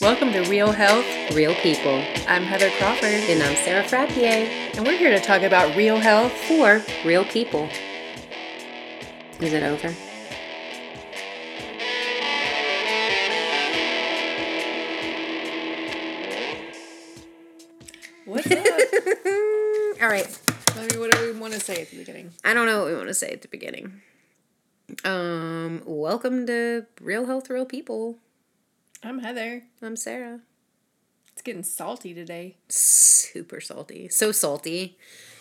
Welcome to Real Health. Real people. I'm Heather Crawford, And I'm Sarah Frappier and we're here to talk about real health. for real people. Is it over? What's up? All right. I mean, what do we want to say at the beginning? I don't know what we want to say at the beginning. Um, welcome to Real Health, Real People. I'm Heather. I'm Sarah. It's getting salty today. Super salty. So salty.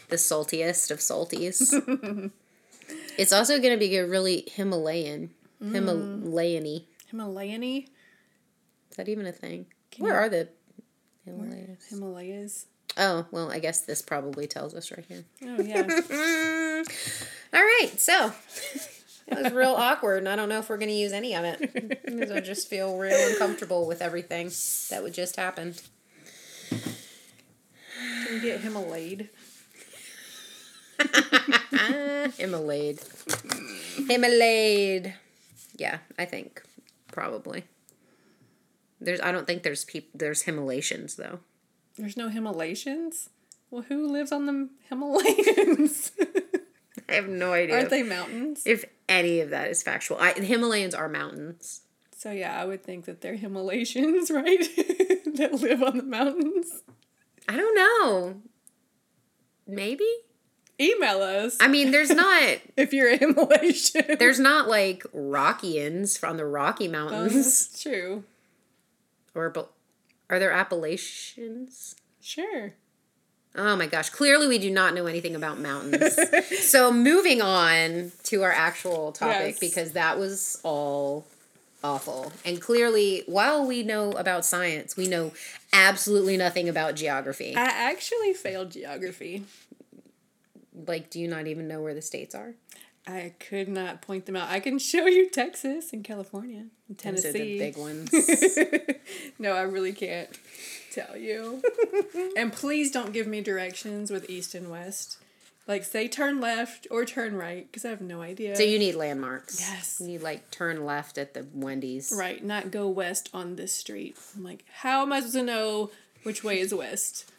The saltiest of salties. it's also going to be a really Himalayan. Mm. Himalayan y. Himalayan-y? Is that even a thing? Can Where you- are the Himalayas? Himalayas. Oh, well, I guess this probably tells us right here. Oh, yeah. All right, so it was real awkward, and I don't know if we're going to use any of it because I just feel real uncomfortable with everything that would just happened. Can we get Himalayed? Himalade. Himalade. Yeah, I think probably. There's. I don't think there's people. There's Himalayans though. There's no Himalayans? Well, who lives on the Himalayas? I have no idea. Aren't they mountains? If any of that is factual, I, the Himalayans are mountains. So, yeah, I would think that they're Himalayans, right? that live on the mountains. I don't know. Maybe. Email us I mean, there's not. if you're a Himalayan. There's not like Rockians from the Rocky Mountains uh, that's true. or are there Appalachians? Sure. Oh my gosh, clearly we do not know anything about mountains. so moving on to our actual topic Yes. because that was all awful. And clearly, while we know about science, we know absolutely nothing about geography. I actually failed geography. like, do you not even know where the states are? I could not point them out. I can show you Texas and California and Those Tennessee. are the big ones. no, I really can't tell you. and please don't give me directions with east and west. Like say turn left or turn right because I have no idea. so you need landmarks. Yes. You need like turn left at the Wendy's. right, not go west on this street. I'm like, how am I supposed to know which way is west?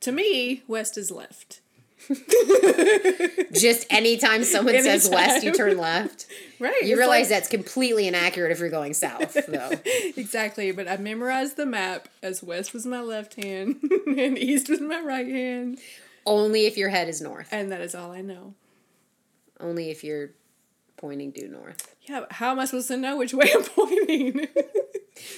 To me, west is left. Just anytime someone says west, you turn left. Right. You realize like- that's completely inaccurate if you're going south, though. Exactly, but I memorized the map as west was my left hand and east was my right hand, Only if your head is north. and that is all I know. Only if you're pointing due north. Yeah, how am I supposed to know which way I'm pointing?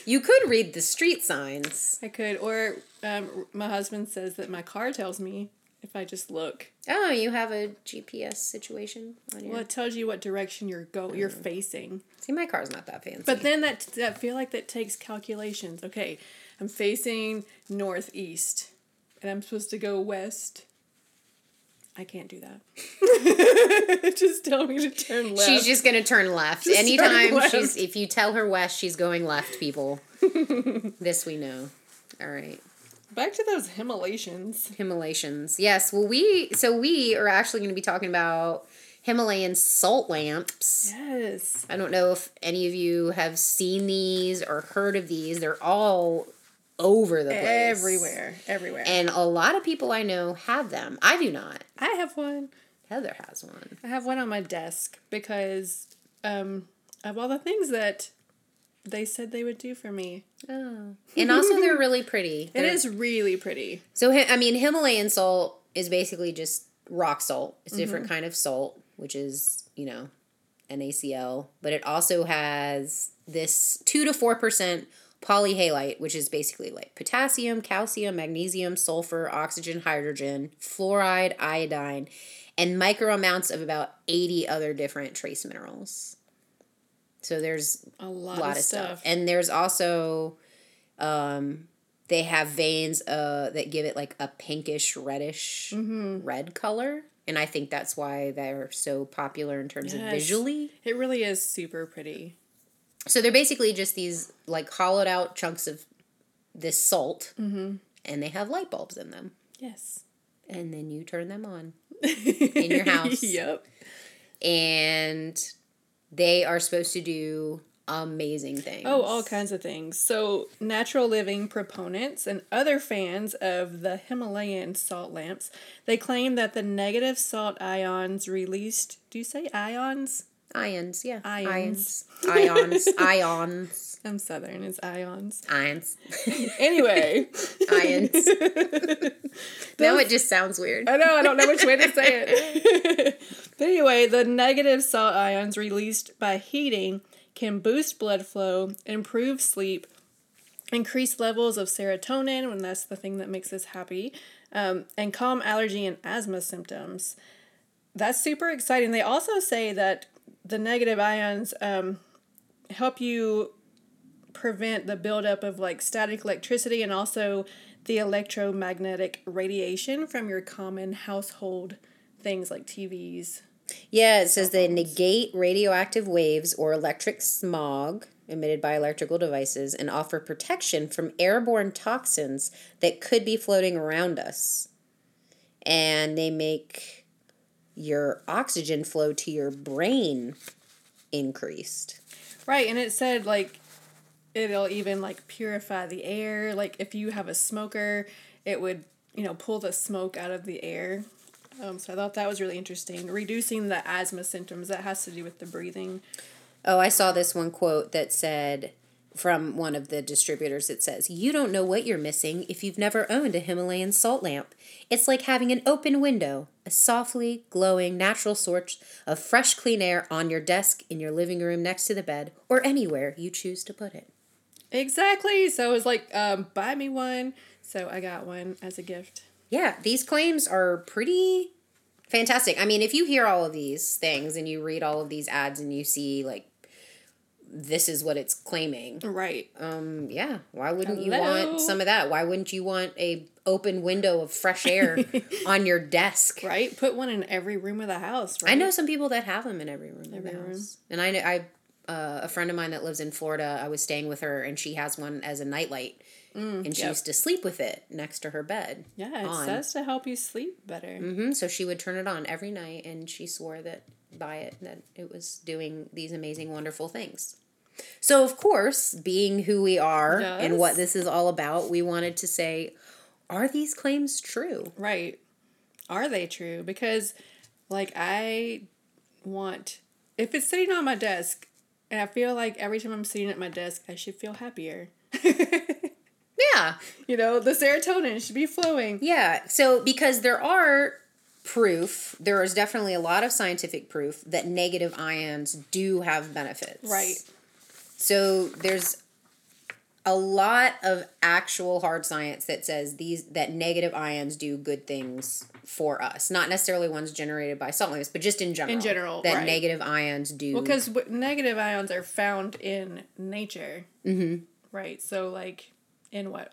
You could read the street signs. I could, or um, my husband says that my car tells me if I just look. Oh, you have a GPS situation on your. Well, it tells you what direction you're go you're oh. facing. See, my car's not that fancy. But then that that feel like that takes calculations. Okay, I'm facing northeast, and I'm supposed to go west. I can't do that. just tell me to turn left. she's just gonna turn left Just turn anytime. left. She's if you tell her west, she's going left. People, this we know. All right. Back to those Himalayans. Himalayans. Yes. Well, we so we are actually going to be talking about Himalayan salt lamps. Yes. I don't know if any of you have seen these or heard of these. They're all over the place. Everywhere. Everywhere. And a lot of people I know have them. I do not. I have one. Heather has one. I have one on my desk because um, of all the things that they said they would do for me. Oh. And also they're really pretty. It They're- is really pretty. So I mean Himalayan salt is basically just rock salt. It's a mm-hmm. different kind of salt, which is, you know, NaCl, but it also has this 2 to 4% polyhalite, which is basically like potassium, calcium, magnesium, sulfur, oxygen, hydrogen, fluoride, iodine, and micro amounts of about 80 other different trace minerals. So there's A lot, lot of, of stuff. stuff. And there's also um they have veins uh that give it like a pinkish reddish Mm-hmm. red color. And I think that's why they're so popular in terms of visually. It really is super pretty. So they're basically just these like hollowed out chunks of this salt, Mm-hmm. and they have light bulbs in them. Yes. And then you turn them on. In your house. yep. and they are supposed to do amazing things. Oh, all kinds of things. So, natural living proponents and other fans of the Himalayan salt lamps, they claim that the negative salt ions released, do you say ions? Ions, yeah. Ions. Ions. Ions. Ions. I'm southern, it's ions. Ions. Anyway, Ions. now it just sounds weird. I know, I don't know which way to say it. but anyway, the negative salt ions released by heating can boost blood flow, improve sleep, increase levels of serotonin, when that's the thing that makes us happy, um, and calm allergy and asthma symptoms. That's super exciting. They also say that the negative ions um, help you prevent the buildup of like static electricity and also the electromagnetic radiation from your common household things like TVs. Yeah, it says they negate radioactive waves or electric smog emitted by electrical devices and offer protection from airborne toxins that could be floating around us. And they make your oxygen flow to your brain increased. Right, and it said like it'll even like purify the air. Like if you have a smoker, it would, you know, pull the smoke out of the air. Um, so I thought that was really interesting. Reducing the asthma symptoms that has to do with the breathing. Oh, I saw this one quote that said from one of the distributors it says, You don't know what you're missing if you've never owned a Himalayan salt lamp. It's like having an open window, a softly glowing natural source of fresh, clean air on your desk, in your living room, next to the bed, or anywhere you choose to put it. Exactly. So it was like, um, buy me one. So I got one as a gift. Yeah, these claims are pretty fantastic. I mean, if you hear all of these things and you read all of these ads and you see like this is what it's claiming. Right. Um yeah, why wouldn't you want some of that? Why wouldn't you want a open window of fresh air on your desk? Right. Put one in every room of the house. Right? I know some people that have them in every room of the room. house. And I know I uh, a friend of mine that lives in Florida, I was staying with her and she has one as a nightlight. and she yep. used to sleep with it next to her bed. Yeah, it on. says to help you sleep better. Mm-hmm. So she would turn it on every night, and she swore that by it that it was doing these amazing, wonderful things. So of course, being who we are and what this is all about, we wanted to say, are these claims true? Right. Are they true? Because, like, I want, if it's sitting on my desk, and I feel like every time I'm sitting at my desk, I should feel happier. Yeah, you know, the serotonin should be flowing. yeah. So because there are proof, there is definitely a lot of scientific proof that negative ions do have benefits. Right. So there's a lot of actual hard science that says these that negative ions do good things for us. Not necessarily ones generated by salt lamps, but just in general. in general, that right. negative ions do. Well, because negative ions are found in nature. Mm-hmm. Right. So, like, in what?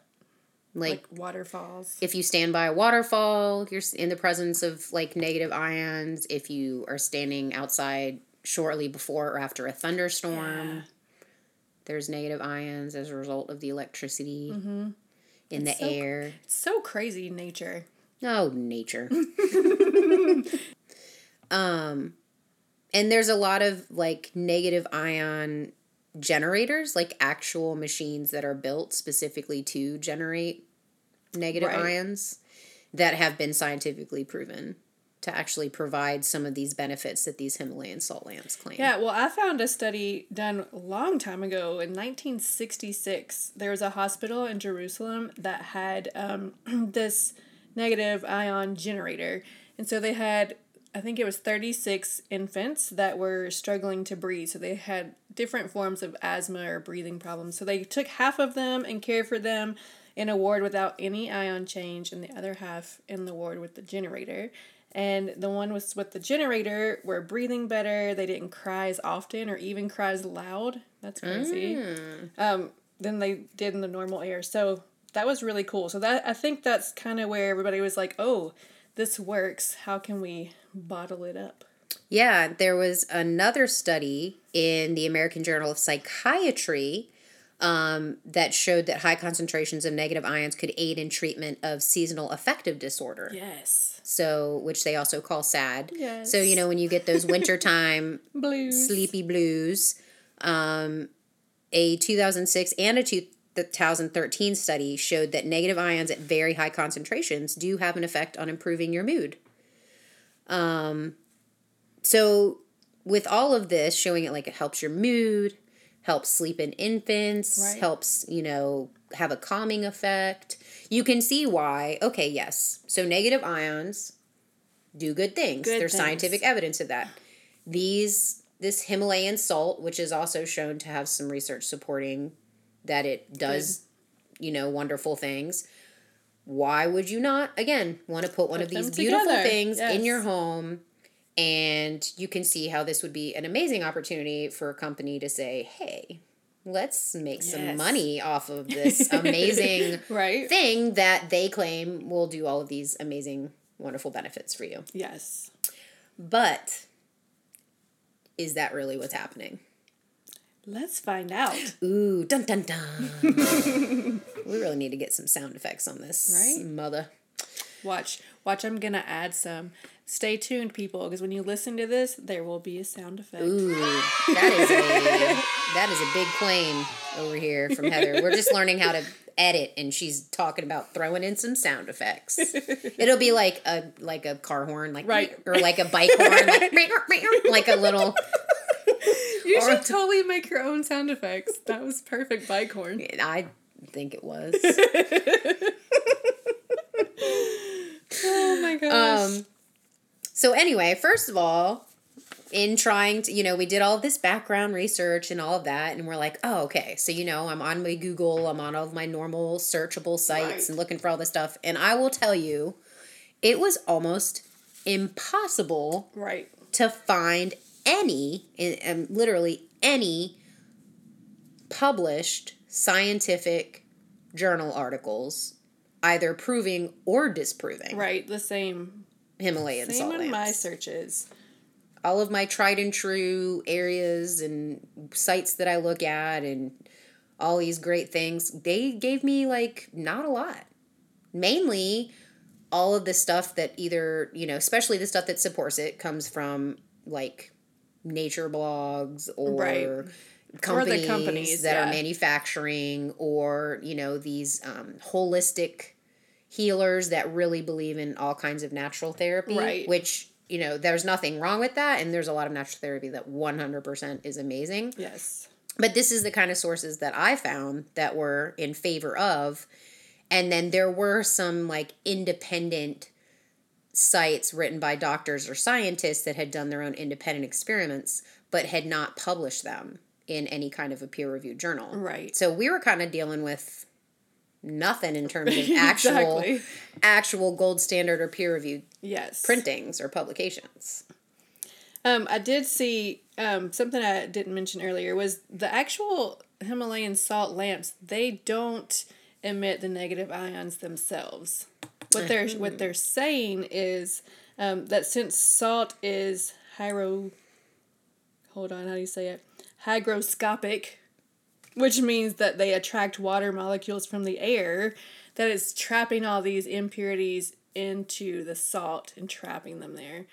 like, Like waterfalls. if you stand by a waterfall, you're in the presence of like negative ions. If you are standing outside shortly before or after a thunderstorm, Yeah. There's negative ions as a result of the electricity in the Mm-hmm. so- air. It's so crazy, nature. Oh, nature. um, and there's a lot of like negative ion generators, like actual machines that are built specifically to generate negative Right. ions that have been scientifically proven to actually provide some of these benefits that these Himalayan salt lamps claim. Yeah, well, I found a study done a long time ago in 1966. There was a hospital in Jerusalem that had um, this negative ion generator. And so they had, I think it was 36 infants that were struggling to breathe. So they had different forms of asthma or breathing problems. So they took half of them and cared for them in a ward without any ion change, and the other half in the ward with the generator. And the one was with the generator were breathing better. They didn't cry as often or even cry as loud. That's crazy. Um, than they did in the normal air. So that was really cool. So that I think that's kind of where everybody was like, "Oh, this works. How can we bottle it up?" Yeah, there was another study in the American Journal of Psychiatry um, that showed that high concentrations of negative ions could aid in treatment of seasonal affective disorder. Yes. So, which they also call SAD. Yes. So, you know, when you get those wintertime Blues. sleepy blues, um, a 2006 and a 2013 study showed that negative ions at very high concentrations do have an effect on improving your mood. Um, so, with all of this, showing it like it helps your mood, helps sleep in infants, Right. helps, you know, have a calming effect. You can see why, okay, yes. So, negative ions do good things. Good There's things. scientific evidence of that. These, this Himalayan salt, which is also shown to have some research supporting that it does, you know, wonderful things. Why would you not, again, want to put one Put of these beautiful together. things in your home? And you can see how this would be an amazing opportunity for a company to say, hey, let's make some money off of this amazing Right? thing that they claim will do all of these amazing, wonderful benefits for you. Yes. But is that really what's happening? Let's find out. Ooh, dun dun dun. we really need to get some sound effects on this, Right? Mother. Watch. Watch, I'm going to add some. Stay tuned, people, because when you listen to this, there will be a sound effect. Ooh, that is a that is a big claim over here from Heather. We're just learning how to edit, and she's talking about throwing in some sound effects. It'll be like a like a car horn, like Right. or like a bike horn, like like a little. You should totally make your own sound effects. That was perfect bike horn. I think it was. Oh my gosh. Um, so anyway, first of all, in trying to, you know, we did all this background research and all of that, and we're like, oh, okay. So you know, I'm on my Google, I'm on all of my normal searchable sites Right. and looking for all this stuff, and I will tell you, it was almost impossible right. to find any, and, literally any, published scientific journal articles, either proving or disproving Right. The same. Himalayan Same salt in my searches. All of my tried and true areas and sites that I look at and all these great things, they gave me like not a lot. Mainly all of the stuff that either, you know, especially the stuff that supports it comes from like nature blogs or Right. companies, companies, that are manufacturing or, you know, these um, holistic healers that really believe in all kinds of natural therapy, Right. which, you know, there's nothing wrong with that. And there's a lot of natural therapy that 100% is amazing. Yes. But this is the kind of sources that I found that were in favor of. And then there were some like independent sites written by doctors or scientists that had done their own independent experiments but had not published them in any kind of a peer reviewed journal. Right. So we were kind of dealing with nothing in terms of actual Exactly. actual gold standard or peer reviewed Yes. printings or publications. Um, I did see um, something I didn't mention earlier was the actual Himalayan salt lamps. They don't emit the negative ions themselves. What they're what they're saying is um, that since salt is hyro, hold on, how do you say it? Hygroscopic, which means that they attract water molecules from the air. that is trapping all these impurities into the salt and trapping them there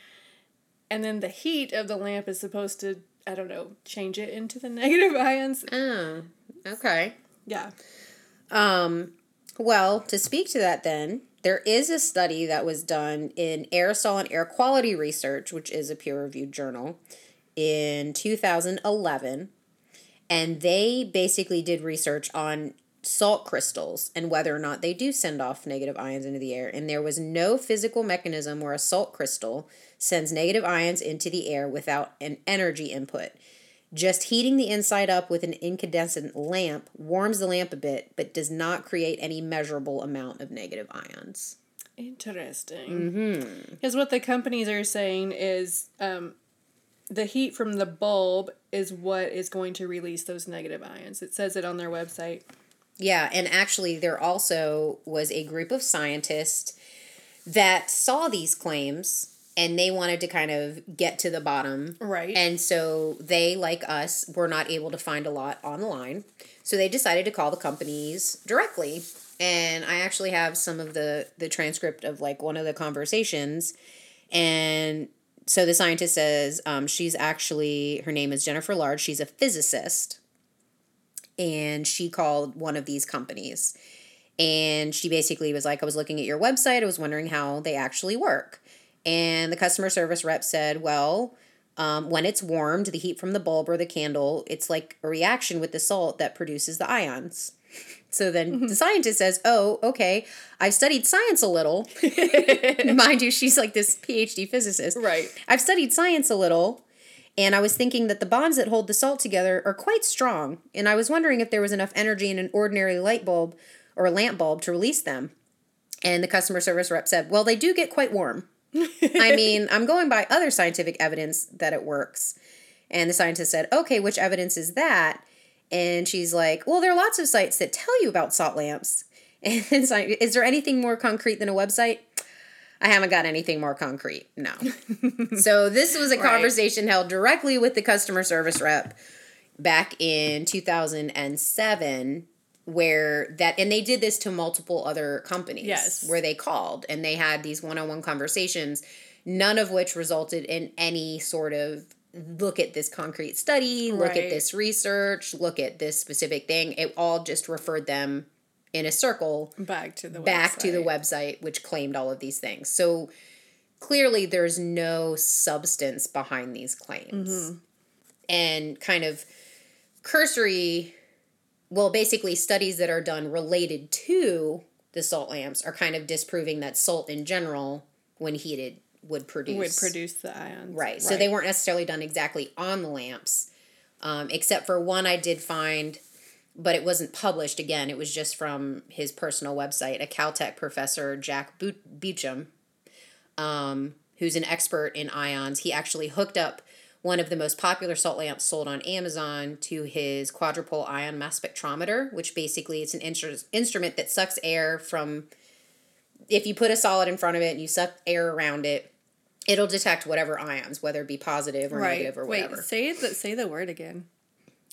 and then the heat of the lamp is supposed to i don't know change it into the negative ions Oh, okay. yeah Um, well, to speak to that, then, there is a study that was done in Aerosol and Air Quality Research, which is a peer reviewed journal, in 2011. And they basically did research on salt crystals and whether or not they do send off negative ions into the air. And there was no physical mechanism where a salt crystal sends negative ions into the air without an energy input. Just heating the inside up with an incandescent lamp warms the lamp a bit, but does not create any measurable amount of negative ions. interesting because what the companies are saying is um, the heat from the bulb is what is going to release those negative ions it says it on their website Yeah, and actually, there also was a group of scientists that saw these claims and they wanted to kind of get to the bottom. Right. And so they, like us, were not able to find a lot online. So they decided to call the companies directly. And I actually have some of the the transcript of like one of the conversations. And so the scientist says um, she's actually her name is Jennifer Large. She's a physicist and she called one of these companies. And she basically was like, I was looking at your website, I was wondering how they actually work. And the customer service rep said, Well, um, when it's warmed, the heat from the bulb or the candle, it's like a reaction with the salt that produces the ions. So then mm-hmm. the scientist says, Oh, okay, I've studied science a little. Mind you, she's like this PhD physicist. Right. I've studied science a little, and I was thinking that the bonds that hold the salt together are quite strong, and I was wondering if there was enough energy in an ordinary light bulb or a lamp bulb to release them. And the customer service rep said, Well, they do get quite warm. I mean, I'm going by other scientific evidence that it works. And the scientist said, Okay, which evidence is that? And she's like, Well, there are lots of sites that tell you about salt lamps. And so, is there anything more concrete than a website? I haven't got anything more concrete. No. so this was a Right. conversation held directly with the customer service rep back in 2007 where that and they did this to multiple other companies Yes. where they called and they had these one-on-one conversations none of which resulted in any sort of look at this concrete study look at this research look at this specific thing it all just referred them in a circle Back to the back to the website. website which claimed all of these things. So clearly there's no substance behind these claims. Mm-hmm. And kind of cursory well basically studies that are done related to the salt lamps are kind of disproving that salt in general when heated would produce would produce the ions. Right. So they weren't necessarily done exactly on the lamps, um, except for one I did find, but it wasn't published. Again, it was just from his personal website. A Caltech professor, Jack Beauchamp, um, who's an expert in ions, he actually hooked up one of the most popular salt lamps sold on Amazon to his quadrupole ion mass spectrometer, which basically it's an instru- instrument that sucks air from. If you put a solid in front of it and you suck air around it, it'll detect whatever ions, whether it be positive or Right. negative or whatever. Wait, say the say the word again.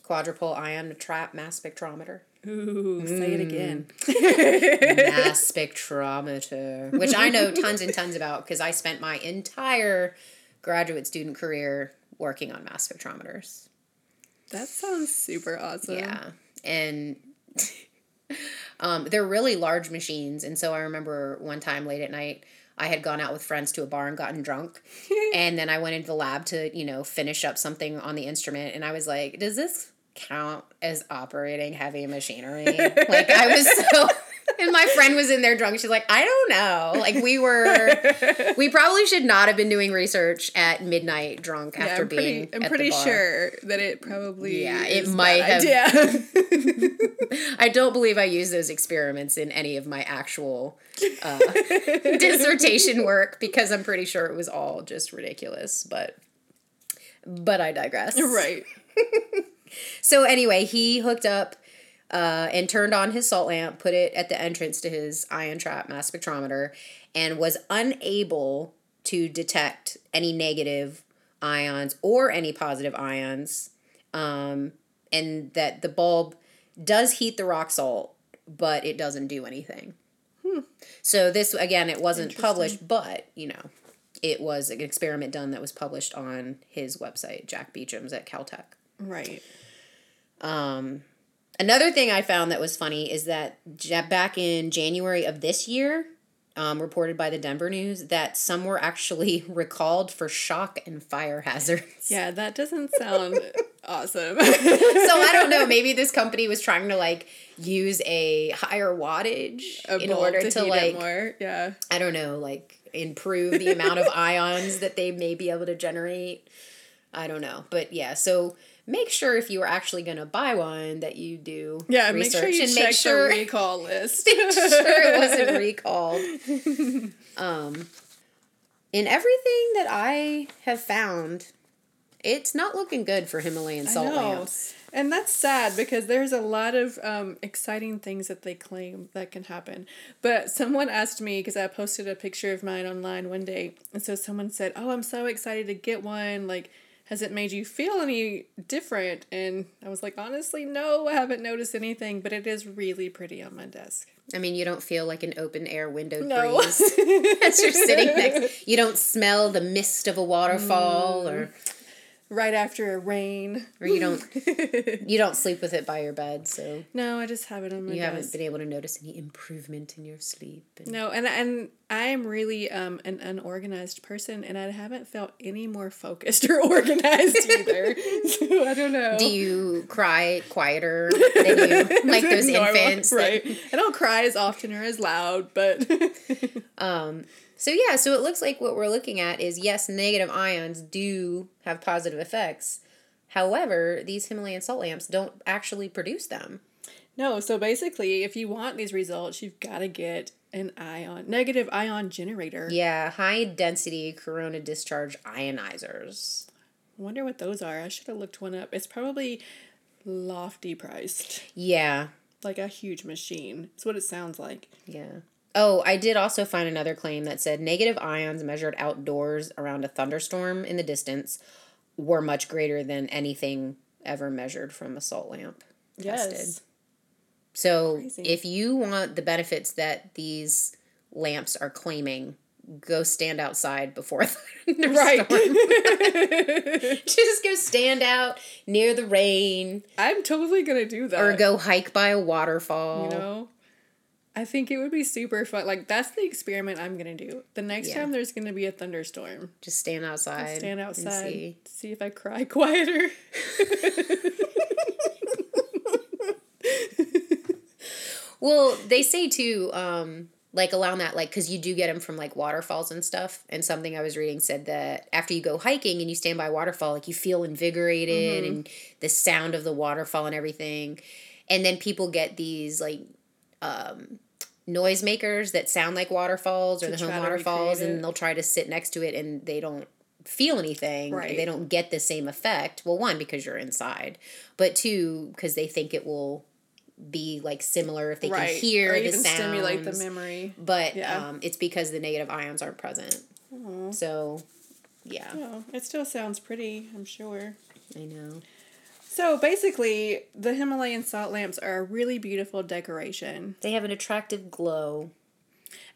Quadrupole ion trap mass spectrometer. Ooh, say it again. mass spectrometer, which I know tons and tons about because I spent my entire graduate student career working on mass spectrometers. That sounds super awesome. Yeah. And um, they're really large machines. And so I remember one time late at night, I had gone out with friends to a bar and gotten drunk. and then I went into the lab to, you know, finish up something on the instrument. And I was like, does this count as operating heavy machinery? like, I was so. And my friend was in there drunk. She's like, I don't know. Like we were, we probably should not have been doing research at midnight drunk Yeah, after I'm pretty, being. I'm pretty sure that it probably Yeah, it might have- idea. I don't believe I use those experiments in any of my actual uh, dissertation work because I'm pretty sure it was all just ridiculous. But but I digress. right. So anyway, he hooked up uh, and turned on his salt lamp, put it at the entrance to his ion trap mass spectrometer, and was unable to detect any negative ions or any positive ions. Um, and that the bulb does heat the rock salt, but it doesn't do anything. So this again, it wasn't published, but you know, it was an experiment done that was published on his website, Jack Beauchamp's at Caltech. Right. Um, another thing I found that was funny is that back in January of this year, um, reported by the Denver News, that some were actually recalled for shock and fire hazards. Yeah, that doesn't sound awesome. So I don't know. Maybe this company was trying to like use a higher wattage A in order to, it like more. Yeah. I don't know, like improve the amount of ions that they may be able to generate. I don't know, but yeah. So make sure if you are actually going to buy one that you do Yeah, make sure research you and check make sure the recall list. make sure it wasn't recalled. Um, in everything that I have found, it's not looking good for Himalayan salt lamps. And that's sad because there's a lot of um, exciting things that they claim that can happen. But someone asked me, because I posted a picture of mine online one day, and so someone said, Oh, I'm so excited to get one. Like, has it made you feel any different? And I was like, Honestly, no, I haven't noticed anything, but it is really pretty on my desk. I mean, you don't feel like an open air window No. breeze as you're sitting next. You don't smell the mist of a waterfall mm. or right after a rain. Or you don't you don't sleep with it by your bed, so No, I just have it on my you desk. haven't been able to notice any improvement in your sleep. And No, and and I am really um an unorganized person, and I haven't felt any more focused or organized either. so I don't know. Do you cry quieter than you like those Normal, infants? that- right? I don't cry as often or as loud, but Um, so yeah, so it looks like what we're looking at is yes, negative ions do have positive effects. However, these Himalayan salt lamps don't actually produce them. no. So basically, if you want these results, you've got to get an ion negative ion generator. Yeah, high density corona discharge ionizers. I wonder what those are. I should have looked one up. It's probably lofty priced, Yeah, like a huge machine. It's what it sounds like. yeah. Oh, I did also find another claim that said negative ions measured outdoors around a thunderstorm in the distance were much greater than anything ever measured from a salt lamp. tested. Yes. So Crazy. if you want the benefits that these lamps are claiming, go stand outside before a thunderstorm. Right. Just go stand out near the rain I'm totally gonna do that. or go hike by a waterfall. You know, I think it would be super fun. Like that's the experiment I'm gonna do. The next Yeah. time there's gonna be a thunderstorm, Just stand outside. stand and outside, see. see. if I cry quieter. Well, they say too, um, like allowing that, like, because you do get them from like waterfalls and stuff. And something I was reading said that after you go hiking and you stand by a waterfall, like you feel invigorated Mm-hmm. and the sound of the waterfall and everything. And then people get these like um, noisemakers that sound like waterfalls or the home waterfalls, and they'll try to sit next to it and they don't feel anything. Right. They don't get the same effect. Well, one, because you're inside, but two, because they think it will be like similar if they right. can hear or the even sounds. stimulate the memory. But Yeah. um, it's because the negative ions aren't present. So, yeah, Oh, it still sounds pretty. I'm sure. I know. So basically, the Himalayan salt lamps are a really beautiful decoration. They have an attractive glow.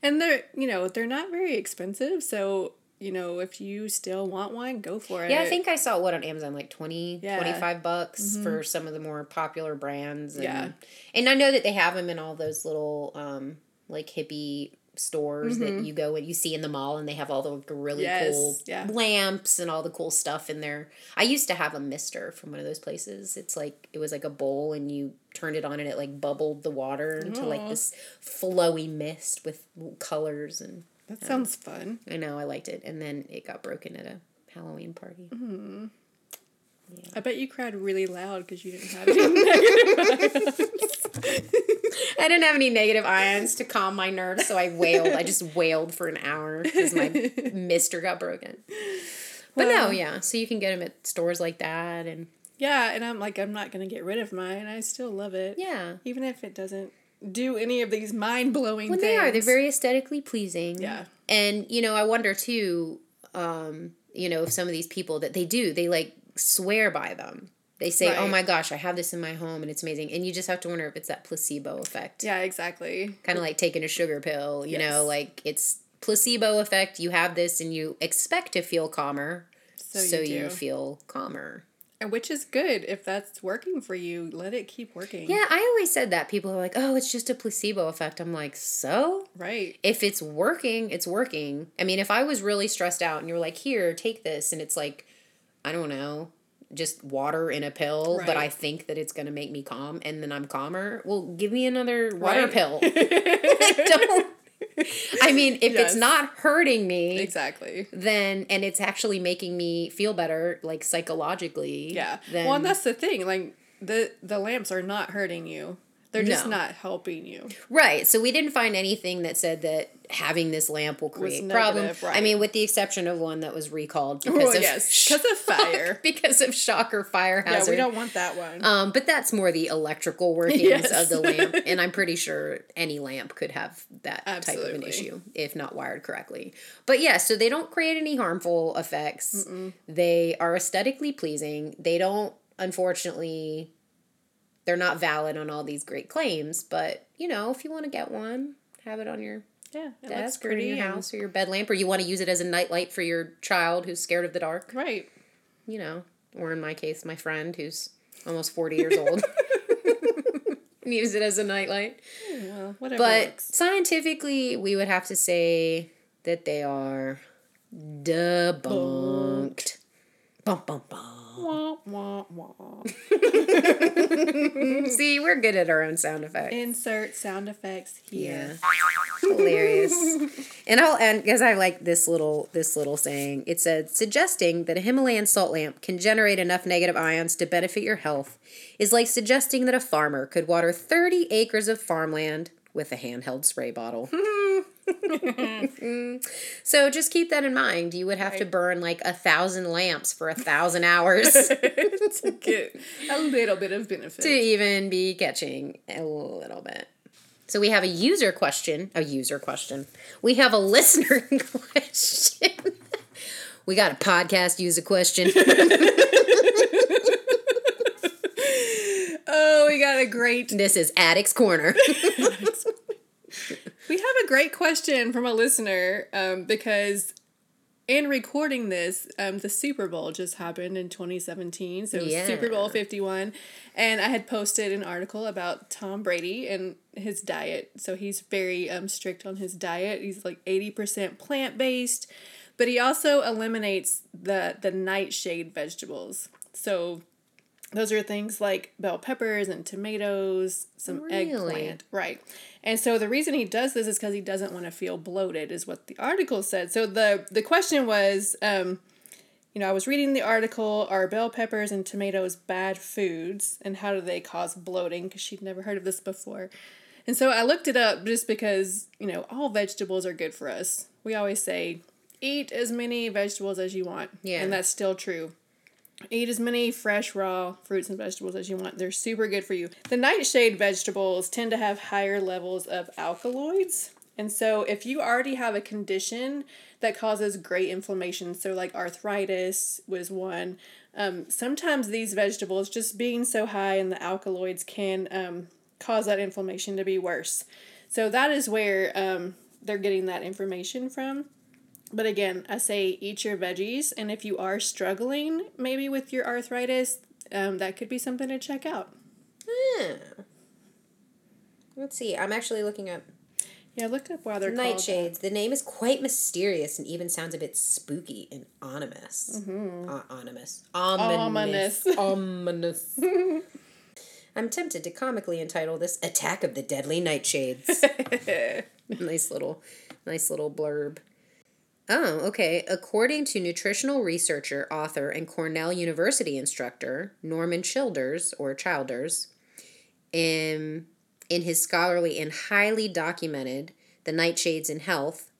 And they're, you know, they're not very expensive. So, you know, if you still want one, go for it. Yeah, I think I saw one on Amazon like 20, Yeah. 25 bucks for some of the more popular brands. And, Yeah. And I know that they have them in all those little um like hippie stores that you go and you see in the mall and they have all the really Yes, cool yeah. lamps and all the cool stuff in there. I used to have a mister from one of those places. It's like it was like a bowl and you turned it on and it like bubbled the water into like this flowy mist with colors and That sounds fun. I know I liked it and then it got broken at a Halloween party. Mm-hmm. I bet you cried really loud because you didn't have any. I didn't have any negative ions to calm my nerves, so I wailed. I just wailed for an hour because my mister got broken. But no, yeah. So you can get them at stores like that, and yeah, and I'm like, I'm not going to get rid of mine. I still love it. yeah. Even if it doesn't do any of these mind blowing Well, things. they are. They're very aesthetically pleasing. Yeah. And you know, I wonder too. Um, you know, if some of these people that they do, they like swear by them. They say, "Oh my gosh, I have this in my home and it's amazing," and you just have to wonder if it's that placebo effect. Yeah, exactly. kind of like taking a sugar pill, you know, like it's placebo effect. You have this and you expect to feel calmer, So, so, you, you, feel calmer. And which is good. If that's working for you, let it keep working. Yeah, I always said that. People are like, "Oh, it's just a placebo effect." I'm like, "So, Right. if it's working, it's working." I mean, if I was really stressed out and you're like, "Here, take this," and it's like, I don't know, just water in a pill, but I think that it's going to make me calm and then I'm calmer. Well, give me another water Right. pill. don't I mean, if Yes. it's not hurting me, Exactly. then and it's actually making me feel better like psychologically Yeah. then well, and that's the thing. Like the the lamps are not hurting you. They're just No. not helping you. right so we didn't find anything that said that having this lamp will create problems negative, i right. mean with the exception of one that was recalled because Oh of yes, because of fire. because of shock or fire hazard. yeah, we don't want that one. um, but that's more the electrical workings Yes. of the lamp, and I'm pretty sure any lamp could have that type of an issue if not wired correctly. But yeah, so they don't create any harmful effects. They are aesthetically pleasing. They don't, unfortunately, they're not valid on all these great claims. But you know, if you want to get one, have it on your yeah, it looks desk or in your house or your bed lamp, or you want to use it as a nightlight for your child who's scared of the dark. Right. You know, or in my case, my friend who's almost 40 years old. use it as a nightlight. Oh, well, whatever. But works. scientifically, we would have to say that they are debunked. Bum, bum, bum. Wah, wah, wah. See, we're good at our own sound effects. Insert sound effects here. Yeah. Hilarious. and I'll end because I like this little this little saying. It said suggesting that a Himalayan salt lamp can generate enough negative ions to benefit your health is like suggesting that a farmer could water 30 acres of farmland with a handheld spray bottle. so just keep that in mind. You would have to burn like a thousand lamps for a thousand hours to get a little bit of benefit. to even be catching a little bit. So we have a user question, a user question. We have a listener question. we got a podcast user question. Oh, we got a great this is Addict's Corner. We have a great question from a listener um, because in recording this, um, the Super Bowl just happened in 2017. So Yeah. Super Bowl 51. And I had posted an article about Tom Brady and his diet. So he's very um, strict on his diet. He's like 80% plant based, but he also eliminates the, the nightshade vegetables. So those are things like bell peppers and tomatoes, some Really? eggplant. Right. And so the reason he does this is because he doesn't want to feel bloated, is what the article said. So the the question was, um, you know, I was reading the article, are bell peppers and tomatoes bad foods and how do they cause bloating? Because she'd never heard of this before. And so I looked it up just because, you know, all vegetables are good for us. We always say, eat as many vegetables as you want. Yeah. And that's still true. Eat as many fresh, raw fruits and vegetables as you want. They're super good for you. The nightshade vegetables tend to have higher levels of alkaloids. And so, if you already have a condition that causes great inflammation, so like arthritis was one, um, sometimes these vegetables, just being so high in the alkaloids, can um, cause that inflammation to be worse. So, that is where um, they're getting that information from. But again, I say eat your veggies, and if you are struggling maybe with your arthritis, um, that could be something to check out. Hmm. Let's see. I'm actually looking up Yeah, look up why they're. Nightshades. The name is quite mysterious and even sounds a bit spooky and ominous. Mm-hmm. Uh, ominous. Ominous. Ominous. I'm tempted to comically entitle this "Attack of the Deadly Nightshades." nice little, nice little blurb. Oh, okay. According to nutritional researcher, author, and Cornell University instructor Norman Childers or Childers, in in his scholarly and highly documented "The Nightshades in Health,"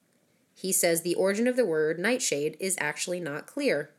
he says the origin of the word nightshade is actually not clear.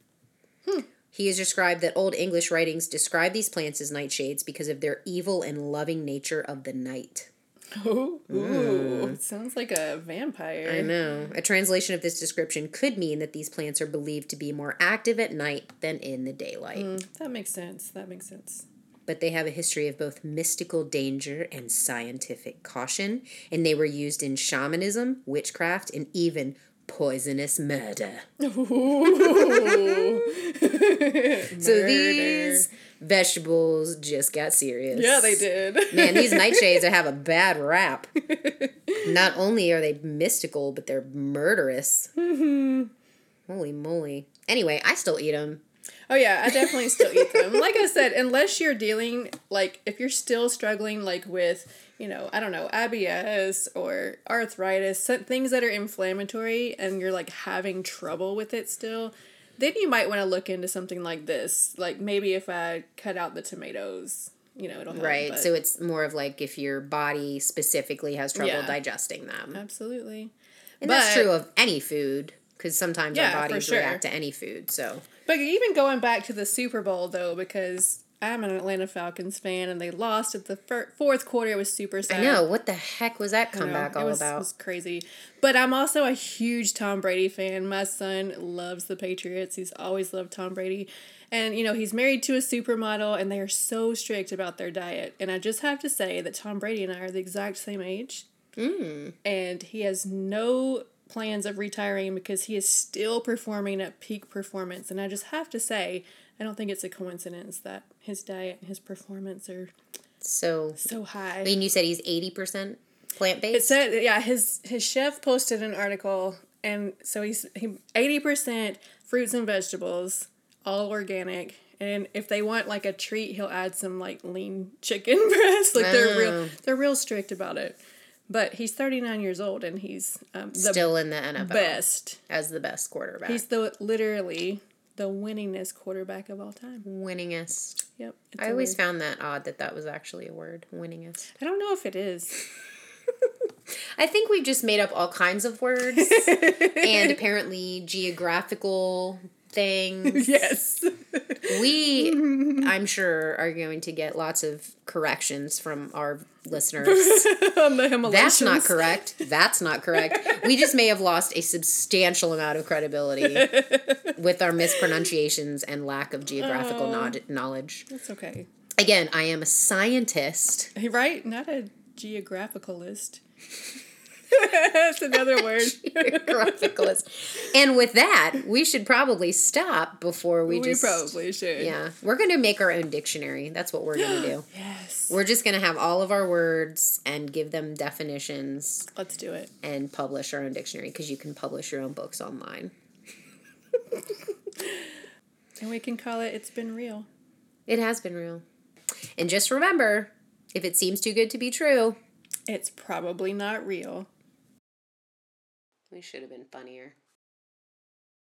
Hmm. He has described that Old English writings describe these plants as nightshades because of their evil and loving nature of the night. Ooh, ooh, sounds like a vampire. I know. A translation of this description could mean that these plants are believed to be more active at night than in the daylight. Mm, that makes sense. That makes sense. But they have a history of both mystical danger and scientific caution, and they were used in shamanism, witchcraft, and even poisonous murder. Ooh. So these vegetables just got serious. Yeah, they did. Man, these nightshades have a bad rap. Not only are they mystical, but they're murderous. Mm-hmm. Holy moly. Anyway, I still eat them. Oh yeah, I definitely still eat them. Like I said, unless you're dealing like if you're still struggling like with, you know, I don't know, IBS or arthritis, things that are inflammatory and you're like having trouble with it still, then you might want to look into something like this. Like maybe if I cut out the tomatoes, you know, it'll help. Right. but- So it's more of like if your body specifically has trouble Yeah. digesting them. absolutely. And that's true of any food because sometimes Yeah, our bodies sure. react to any food. So But even going back to the Super Bowl though, because I'm an Atlanta Falcons fan and they lost at the fir- fourth quarter. It was super sad. I know what the heck was that comeback all was, about? It was crazy. But I'm also a huge Tom Brady fan. My son loves the Patriots. He's always loved Tom Brady. And, you know, he's married to a supermodel and they are so strict about their diet. And I just have to say that Tom Brady and I are the exact same age. Mm. And he has no plans of retiring because he is still performing at peak performance. And I just have to say, I don't think it's a coincidence that his diet and his performance are So, so high. I mean, you said he's 80% plant based. It said, yeah, his his chef posted an article, and so he's he eighty percent fruits and vegetables, all organic. And if they want like a treat, he'll add some like lean chicken breast. Like they're real, Oh. they're real strict about it. But he's thirty nine years old, and he's um, Still in the NFL best. as the best quarterback. He's the literally the winningest quarterback of all time. winningest. Yep. I always word. found that odd that that was actually a word, winningest. I don't know if it is. I think we've just made up all kinds of words and apparently geographical things. yes. We, I'm sure, are going to get lots of corrections from our listeners. On the That's not correct. That's not correct. We just may have lost a substantial amount of credibility with our mispronunciations and lack of geographical Oh. nod- knowledge. That's okay. Again, I am a scientist. Right? Not a geographicalist. That's another word. Geographicalist. And with that, we should probably stop before we, We, just. We probably should. Yeah. We're going to make our own dictionary. That's what we're going to do. Yes. We're just going to have all of our words and give them definitions Let's do it. and publish our own dictionary because you can publish your own books online. And we can call it It's Been Real. It has been real. And just remember if it seems too good to be true, It's probably not real. We should have been funnier.